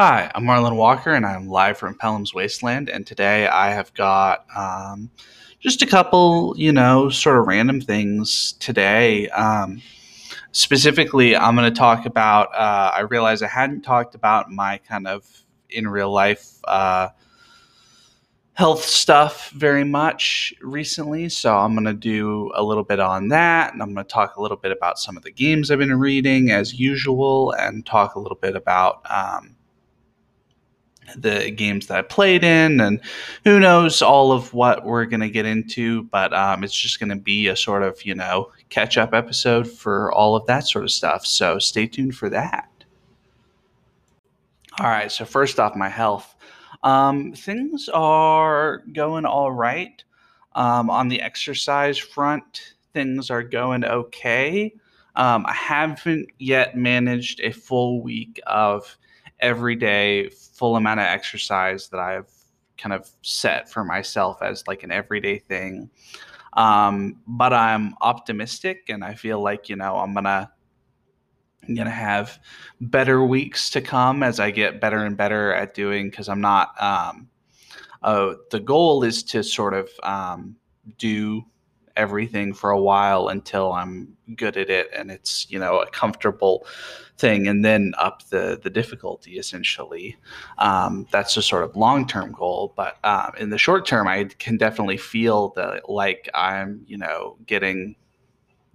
Hi, I'm Arlen Walker, and I'm live from Pellam's Wasteland. And today I have got um, just a couple, you know, sort of random things today. Um, specifically, I'm going to talk about. Uh, I realized I hadn't talked about my kind of in real life uh, health stuff very much recently. So I'm going to do a little bit on that. And I'm going to talk a little bit about some of the games I've been reading as usual and talk a little bit about. Um, the games that I played in, and who knows all of what we're going to get into. But um, it's just going to be a sort of, you know, catch up episode for all of that sort of stuff. So stay tuned for that. All right. So, first off, my health. Um, things are going all right. Um, on the exercise front, things are going okay. Um, I haven't yet managed a full week of everyday full amount of exercise that I've kind of set for myself as like an everyday thing. Um, but I'm optimistic and I feel like, you know, I'm gonna I'm gonna have better weeks to come as I get better and better at doing because I'm not um, uh, the goal is to sort of um, do everything for a while until I'm good at it and it's you know a comfortable thing, and then up the the difficulty essentially. Um, that's a sort of long term goal, but uh, in the short term, I can definitely feel that like I'm you know getting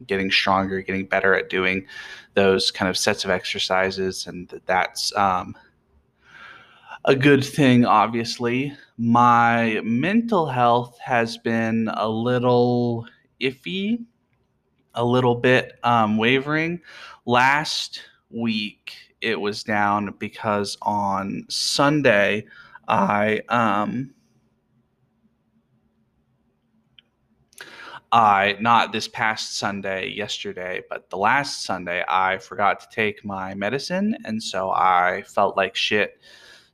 getting stronger, getting better at doing those kind of sets of exercises, and that's um, a good thing, obviously. My mental health has been a little iffy, a little bit um, wavering. Last week, it was down because on Sunday, I um, I not this past Sunday, yesterday, but the last Sunday, I forgot to take my medicine, and so I felt like shit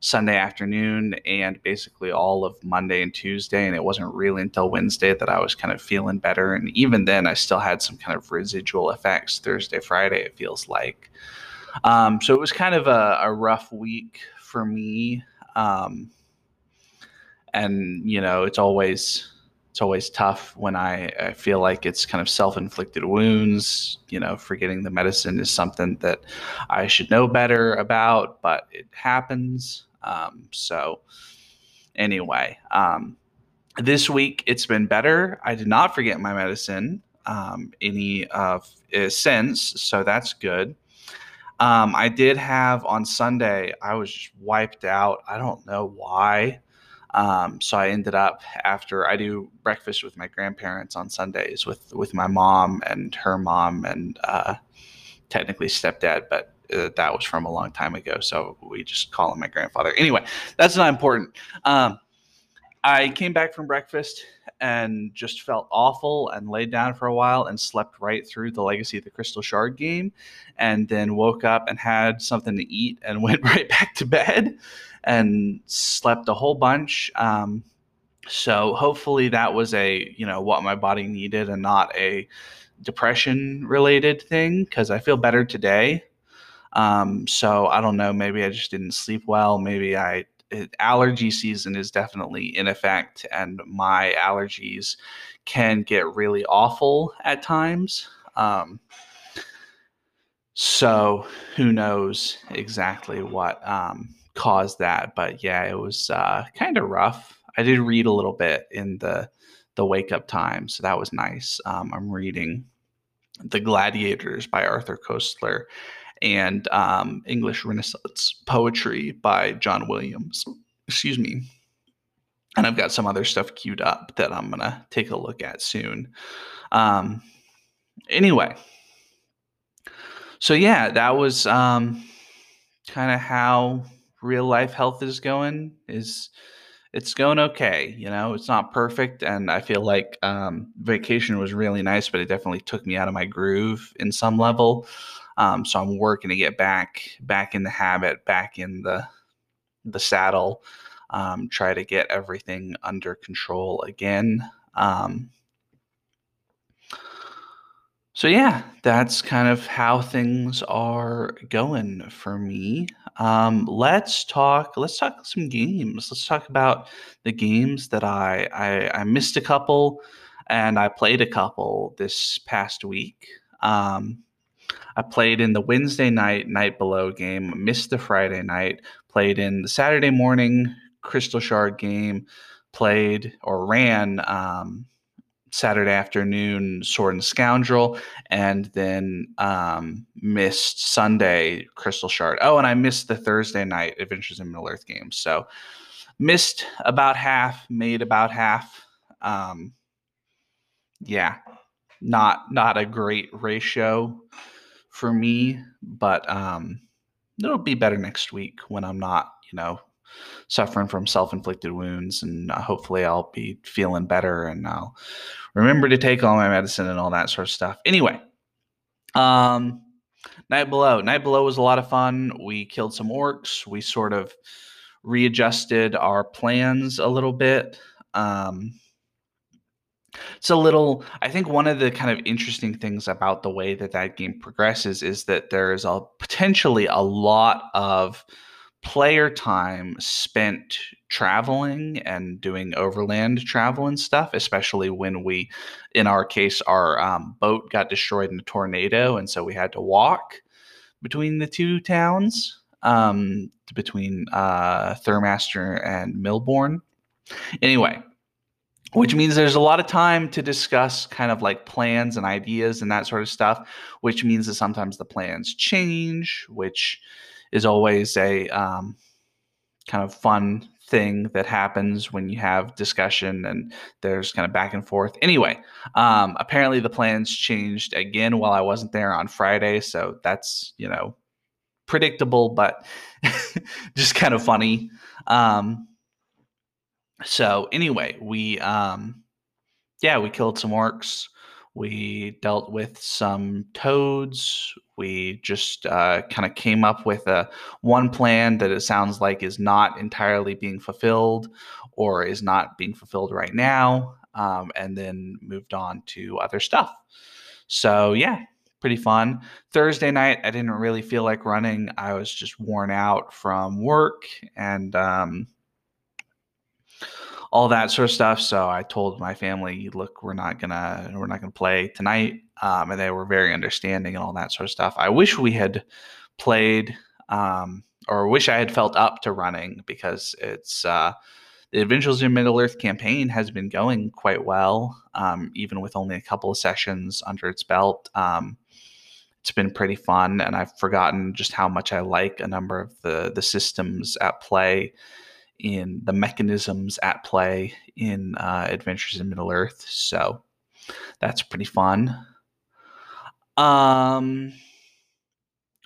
Sunday afternoon and basically all of Monday and Tuesday. And it wasn't really until Wednesday that I was kind of feeling better. And even then, I still had some kind of residual effects Thursday, Friday, it feels like. Um, so it was kind of a, a rough week for me. Um, and, you know, it's always. It's always tough when I, I feel like it's kind of self inflicted wounds. You know, forgetting the medicine is something that I should know better about, but it happens. Um, so, anyway, um, this week it's been better. I did not forget my medicine um, any of uh, since, so that's good. Um, I did have on Sunday. I was just wiped out. I don't know why. Um, so I ended up after I do breakfast with my grandparents on Sundays with with my mom and her mom and uh, technically stepdad, but uh, that was from a long time ago. So we just call him my grandfather. Anyway, that's not important. Um, I came back from breakfast and just felt awful and laid down for a while and slept right through the Legacy of the Crystal Shard game and then woke up and had something to eat and went right back to bed and slept a whole bunch. Um, so hopefully that was a, you know, what my body needed and not a depression related thing because I feel better today. Um, so I don't know. Maybe I just didn't sleep well. Maybe I it, allergy season is definitely in effect, and my allergies can get really awful at times. Um, so who knows exactly what um, caused that? But yeah, it was uh, kind of rough. I did read a little bit in the the wake up time, so that was nice. Um, I'm reading The Gladiators by Arthur Koestler and um, English Renaissance poetry by John Williams. Excuse me. And I've got some other stuff queued up that I'm going to take a look at soon. Um, anyway, so yeah, that was um, kind of how real life health is going. Is it's going okay. You know, it's not perfect, and I feel like um, vacation was really nice, but it definitely took me out of my groove in some level. Um, so I'm working to get back back in the habit, back in the the saddle, um, try to get everything under control again. Um, so yeah, that's kind of how things are going for me. Um, let's talk. Let's talk some games. Let's talk about the games that I, I I missed a couple, and I played a couple this past week. Um, I played in the Wednesday night Night Below game, missed the Friday night, played in the Saturday morning Crystal Shard game, played or ran um, Saturday afternoon Sword and Scoundrel, and then um, missed Sunday Crystal Shard. Oh, and I missed the Thursday night Adventures in Middle Earth game. So missed about half, made about half. Um, yeah, not not a great ratio for me, but um, it'll be better next week when I'm not, you know, suffering from self-inflicted wounds and uh, hopefully i'll be feeling better and i'll remember to take all my medicine and all that sort of stuff. Anyway um night below. Night below was a lot of fun. We killed some orcs. We sort of readjusted our plans a little bit. Um it's a little i think one of the kind of interesting things about the way that that game progresses is that there's a potentially a lot of player time spent traveling and doing overland travel and stuff, especially when we, in our case, our um, boat got destroyed in a tornado. And so we had to walk between the two towns, um, between uh, Thurmaster and Milborne. Anyway, which means there's a lot of time to discuss kind of like plans and ideas and that sort of stuff, which means that sometimes the plans change, which is always a um, kind of fun thing that happens when you have discussion and there's kind of back and forth. Anyway, um, apparently the plans changed again while I wasn't there on Friday, so that's you know predictable, but just kind of funny. Um, so anyway, we um, yeah we killed some orcs. We dealt with some toads. We just uh, kind of came up with a one plan that it sounds like is not entirely being fulfilled or is not being fulfilled right now, um, and then moved on to other stuff. So yeah, pretty fun. Thursday night, I didn't really feel like running. I was just worn out from work and um, all that sort of stuff. So I told my family, "Look, we're not gonna we're not gonna play tonight," um, and they were very understanding and all that sort of stuff. I wish we had played, um, or wish I had felt up to running because it's uh, the Adventures in Middle Earth campaign has been going quite well, um, even with only a couple of sessions under its belt. Um, it's been pretty fun, and I've forgotten just how much I like a number of the the systems at play in the mechanisms at play in uh, Adventures in Middle Earth. So that's pretty fun. Um,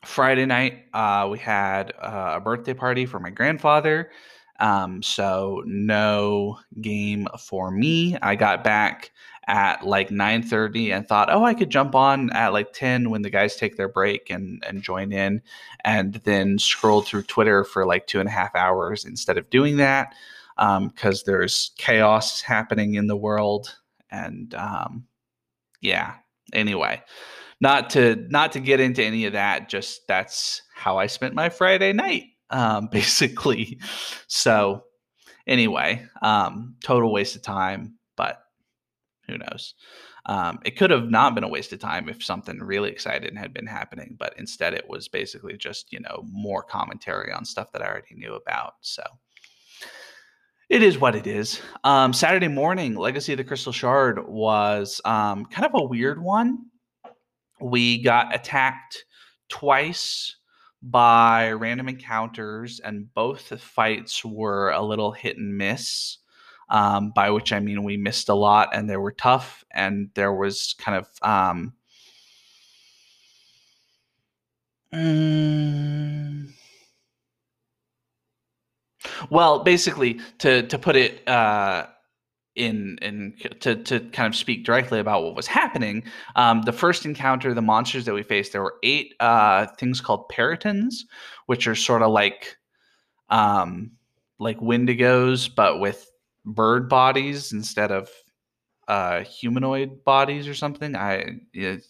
Friday night, uh, we had uh, a birthday party for my grandfather. Um, so no game for me. I got back at like 9:30 and thought, "Oh, I could jump on at like 10 when the guys take their break and and join in." And then scrolled through Twitter for like two and a half hours instead of doing that because um, there's chaos happening in the world and um, yeah. Anyway, not to not to get into any of that. Just that's how I spent my Friday night, um, basically. So anyway, um, total waste of time, but who knows? Um, it could have not been a waste of time if something really exciting had been happening, but instead it was basically just, you know, more commentary on stuff that I already knew about. So it is what it is. Um, Saturday morning, Legacy of the Crystal Shard was um, kind of a weird one. We got attacked twice by random encounters, and both fights were a little hit and miss um, by which I mean we missed a lot and they were tough and there was kind of um, mm, well, basically to to put it uh, in in to to kind of speak directly about what was happening. Um, the first encounter, the monsters that we faced, there were eight uh, things called perytons, which are sort of like um, like wendigos, but with bird bodies instead of uh, humanoid bodies or something. I it,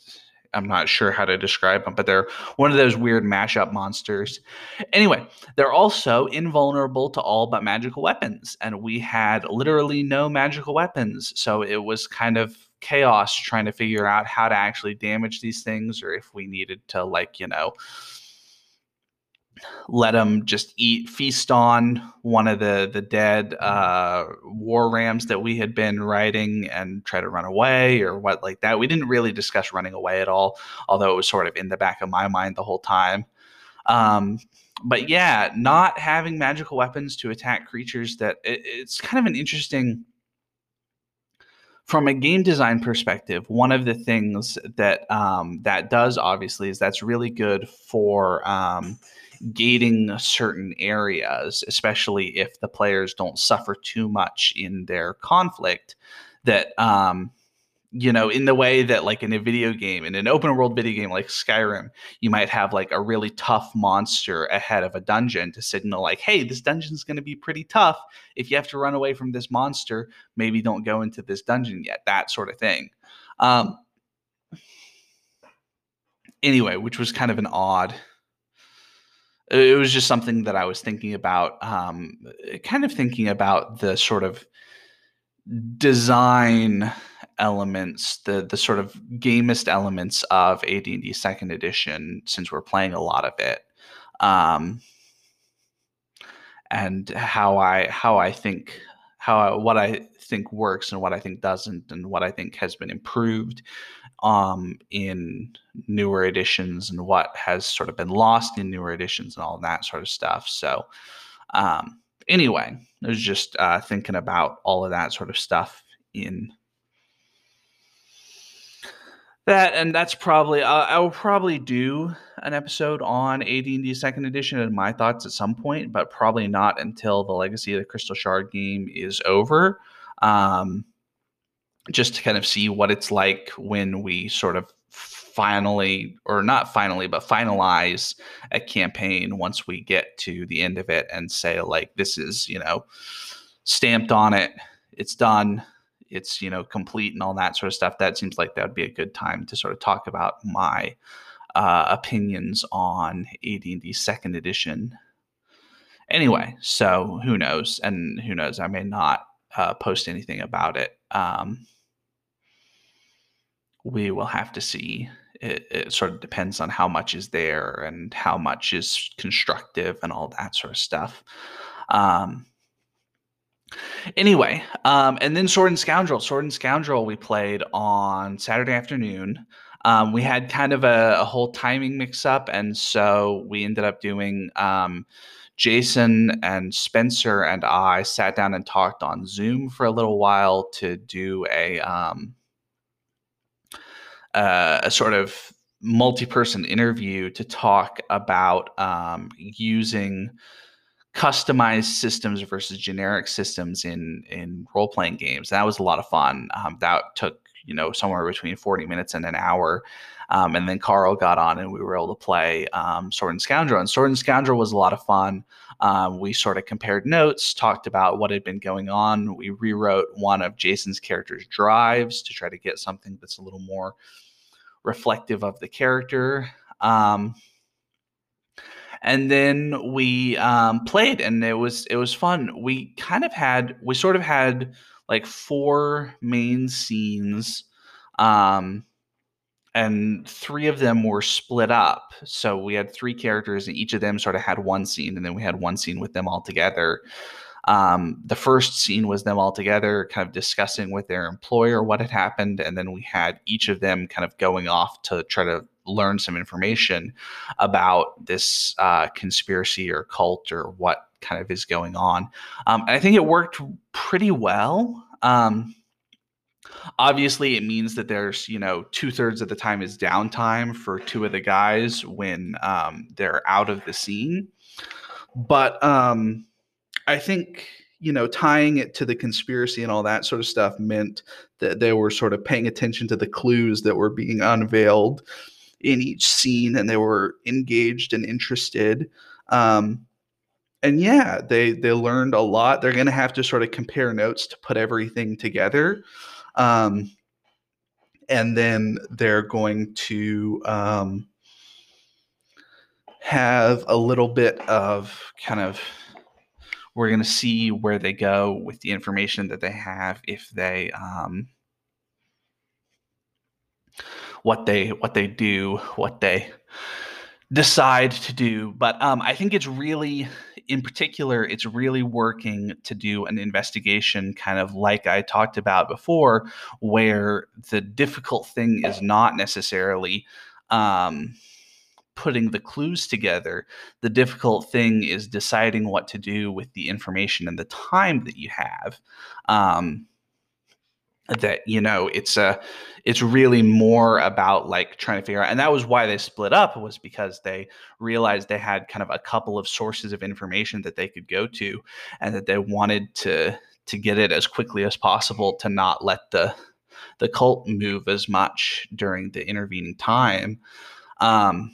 I'm not sure how to describe them, but they're one of those weird mashup monsters. Anyway, they're also invulnerable to all but magical weapons, and we had literally no magical weapons, so it was kind of chaos trying to figure out how to actually damage these things, or if we needed to like you know let them just eat feast on one of the the dead uh, war rams that we had been riding and try to run away or what like that. We didn't really discuss running away at all, although it was sort of in the back of my mind the whole time. Um, but yeah, not having magical weapons to attack creatures that it, it's kind of an interesting from a game design perspective, one of the things that um, that does obviously is that's really good for um, gating certain areas, especially if the players don't suffer too much in their conflict. That um, you know, in the way that like in a video game, in an open world video game like Skyrim, you might have like a really tough monster ahead of a dungeon to signal like, hey, this dungeon's going to be pretty tough. If you have to run away from this monster, maybe don't go into this dungeon yet. That sort of thing. Um, anyway, which was kind of an odd it was just something that I was thinking about, um, kind of thinking about the sort of design elements, the the sort of gamist elements of AD&D Second Edition, since we're playing a lot of it, um, and how I how I think how I, what I think works and what I think doesn't, and what I think has been improved um, in newer editions and what has sort of been lost in newer editions and all that sort of stuff. So, um, anyway, I was just uh, thinking about all of that sort of stuff in that, and that's probably uh, I will probably do an episode on AD&D Second Edition and my thoughts at some point, but probably not until the Legacy of the Crystal Shard game is over. Um, just to kind of see what it's like when we sort of finally or not finally but finalize a campaign once we get to the end of it and say like this is you know stamped on it it's done it's you know complete and all that sort of stuff. That seems like that would be a good time to sort of talk about my uh, opinions on AD&D second edition. Anyway so who knows? And who knows? I may not uh, post anything about it. Um, we will have to see. It, it, sort of depends on how much is there and how much is constructive and all that sort of stuff. Um, anyway, um, and then Sword and Scoundrel. Sword and Scoundrel we played on Saturday afternoon. Um, we had kind of a, a, whole timing mix up, and so we ended up doing. Um, Jason and Spencer and I sat down and talked on Zoom for a little while to do a um, uh, a sort of multi-person interview to talk about um, using customized systems versus generic systems in in role-playing games. That was a lot of fun. Um, that took you know somewhere between 40 minutes and an hour. Um, and then Carl got on and we were able to play um, Sword and Scoundrel. And Sword and Scoundrel was a lot of fun. Um, we sort of compared notes, talked about what had been going on. We rewrote one of Jason's character's drives to try to get something that's a little more reflective of the character. Um, and then we um, played, and it was it was fun. We kind of had we sort of had like four main scenes, um, and three of them were split up. So we had three characters, and each of them sort of had one scene, and then we had one scene with them all together. Um, the first scene was them all together, kind of discussing with their employer what had happened, and then we had each of them kind of going off to try to learn some information about this uh, conspiracy or cult or what kind of is going on. Um, and I think it worked pretty well. Um, obviously, it means that there's you know two thirds of the time is downtime for two of the guys when um, they're out of the scene, but um, I think you know tying it to the conspiracy and all that sort of stuff meant that they were sort of paying attention to the clues that were being unveiled in each scene and they were engaged and interested. Um, and yeah they they learned a lot. They're going to have to sort of compare notes to put everything together. Um, and then they're going to um, have a little bit of kind of we're going to see where they go with the information that they have if they um, what they what they do what they decide to do. But um, i think it's really in particular it's really working to do an investigation kind of like i talked about before where the difficult thing is not necessarily um, putting the clues together. The difficult thing is deciding what to do with the information and the time that you have. Um, that you know it's a it's really more about like trying to figure out and that was why they split up was because they realized they had kind of a couple of sources of information that they could go to and that they wanted to to get it as quickly as possible to not let the the cult move as much during the intervening time um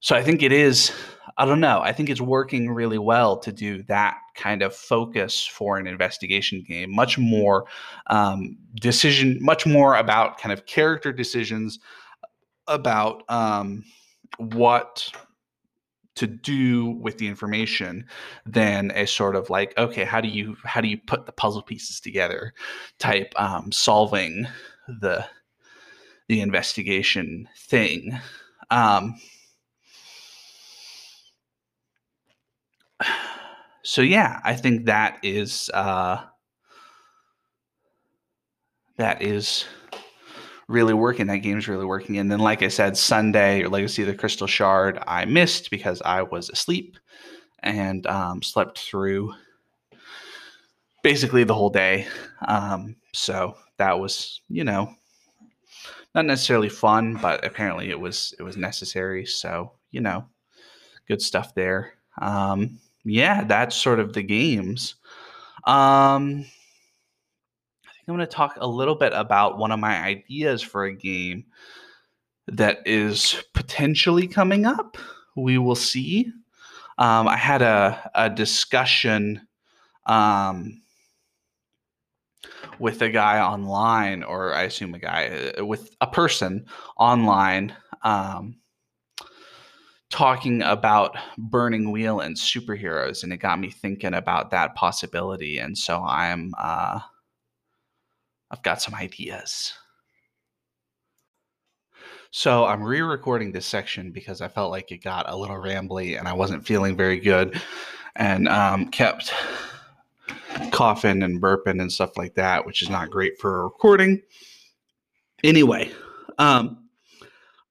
so I think it is, I don't know, I think it's working really well to do that kind of focus for an investigation game. Much more um, decision, much more about kind of character decisions about um, what to do with the information than a sort of like okay how do you how do you put the puzzle pieces together type um, solving the the investigation thing um, so yeah, I think that is uh, that is really working. That game's really working. And then, like I said, Sunday Legacy of the Crystal Shard, I missed because I was asleep and um, slept through basically the whole day. Um, so that was, you know, not necessarily fun, but apparently it was it was necessary. So you know, good stuff there. Um, yeah, that's sort of the games. Um, I think I'm going to talk a little bit about one of my ideas for a game that is potentially coming up. We will see. Um, I had a, a discussion um, with a guy online, or I assume a guy, uh, with a person online um, talking about Burning Wheel and superheroes, and it got me thinking about that possibility. And so I'm, uh, I've got some ideas. So I'm re-recording this section because I felt like it got a little rambly and I wasn't feeling very good, and um, kept coughing and burping and stuff like that, which is not great for a recording. Anyway, um,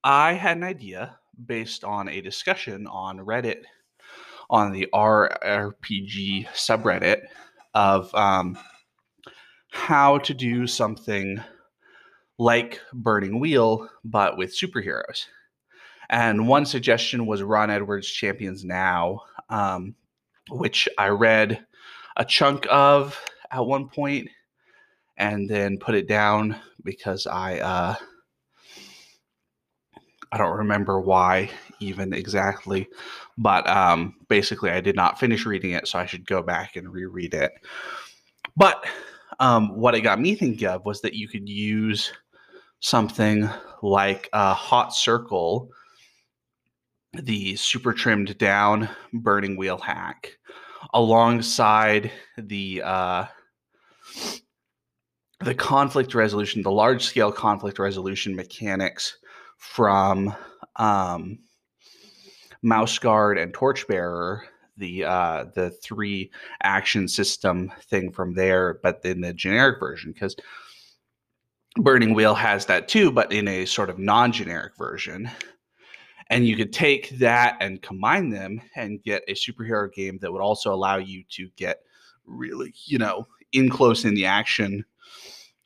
I had an idea based on a discussion on Reddit, on the RRPG subreddit, of um, how to do something like Burning Wheel, but with superheroes. And one suggestion was Ron Edwards' Champions Now, um, which I read a chunk of at one point and then put it down because I uh, I don't remember why even exactly, but um, basically I did not finish reading it, so I should go back and reread it. But um, what it got me thinking of was that you could use something like a hot circle, the super trimmed down burning wheel hack, alongside the uh, the conflict resolution, the large scale conflict resolution mechanics from um, Mouse Guard and Torchbearer, the uh, the three action system thing from there, but in the generic version, because Burning Wheel has that too, but in a sort of non-generic version. And you could take that and combine them and get a superhero game that would also allow you to get really, you know, in close in the action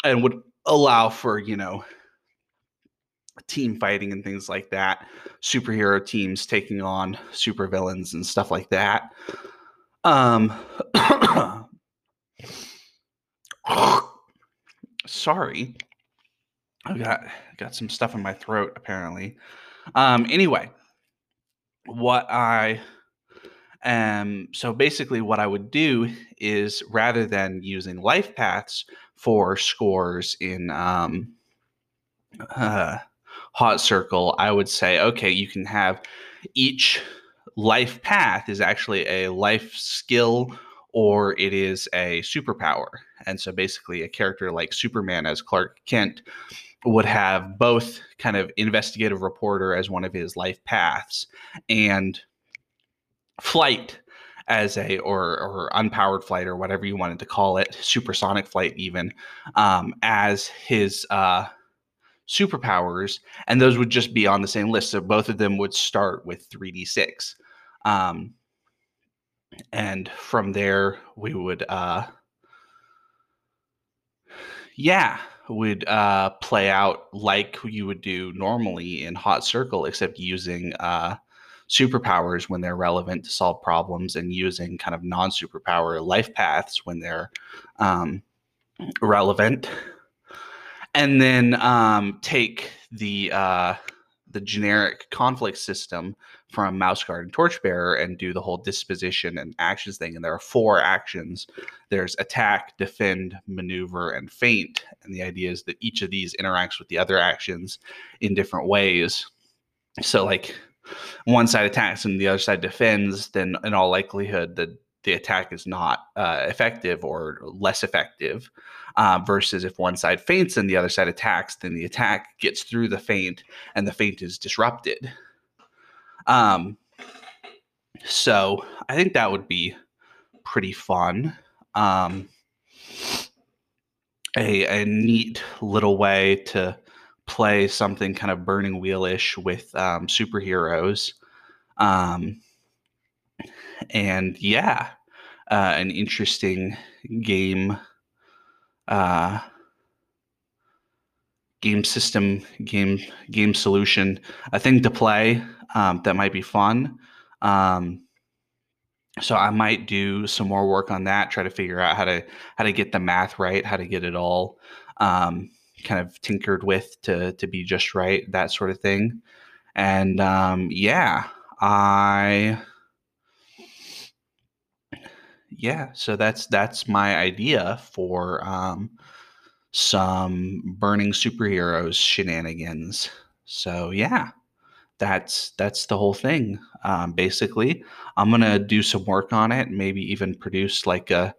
and would allow for, you know, team fighting and things like that, superhero teams taking on supervillains and stuff like that. Um, sorry, I got got some stuff in my throat apparently. Um, anyway, what I um so basically what I would do is rather than using life paths for scores in um, uh, Hot Circle, I would say, okay, you can have each life path is actually a life skill or it is a superpower. And so basically, a character like Superman as Clark Kent would have both kind of investigative reporter as one of his life paths and flight as a or or unpowered flight or whatever you wanted to call it supersonic flight even um, as his uh, superpowers and those would just be on the same list so both of them would start with 3d6 um, and from there we would uh, yeah would uh, play out like you would do normally in hot circle except using uh, superpowers when they're relevant to solve problems and using kind of non superpower life paths when they're um, relevant. And then um, take the uh, the generic conflict system from Mouse Guard and Torchbearer and do the whole disposition and actions thing. And there are four actions there's attack, defend, maneuver, and feint. And the idea is that each of these interacts with the other actions in different ways. So, like, one side attacks and the other side defends, then in all likelihood, the the attack is not uh, effective or less effective. Uh, versus if one side feints and the other side attacks, then the attack gets through the feint and the feint is disrupted. Um, so I think that would be pretty fun. Um, a, a neat little way to play something kind of burning wheelish with um, superheroes. Um, and yeah, uh, an interesting game, uh, game system, game game solution, a thing to play um, that might be fun. Um, so I might do some more work on that, try to figure out how to how to get the math right, how to get it all um, kind of tinkered with to to be just right, that sort of thing. And um, yeah, I yeah, so that's that's my idea for um, some burning superheroes shenanigans. So yeah, that's that's the whole thing. Um, basically, I'm gonna do some work on it, maybe even produce like a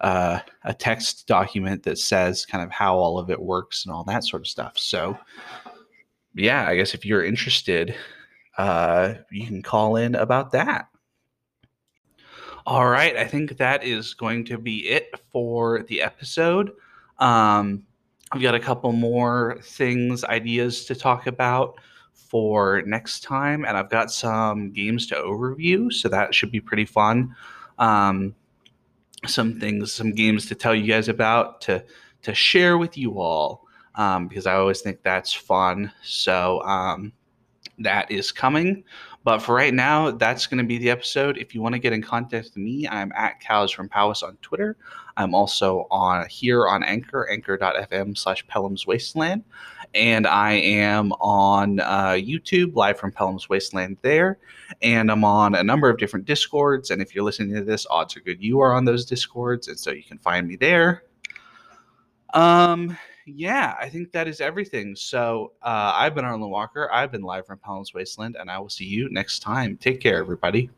uh, a text document that says kind of how all of it works and all that sort of stuff. So, yeah, I guess if you're interested, uh, you can call in about that. All right, I think that is going to be it for the episode. Um, I've got a couple more things, ideas to talk about for next time, and I've got some games to overview, so that should be pretty fun. Um, some things, some games to tell you guys about to to share with you all um, because I always think that's fun. So um, that is coming. But for right now, that's going to be the episode. If you want to get in contact with me, I'm at Cows from Powis on Twitter. I'm also on here on Anchor, anchor.fm slash Pellam's Wasteland. And I am on uh, YouTube, live from Pellam's Wasteland there. And I'm on a number of different Discords. And if you're listening to this, odds are good you are on those Discords. And so you can find me there. Um, yeah, I think that is everything. So uh, I've been Arlen Walker. I've been live from Pellam's Wasteland, and I will see you next time. Take care, everybody.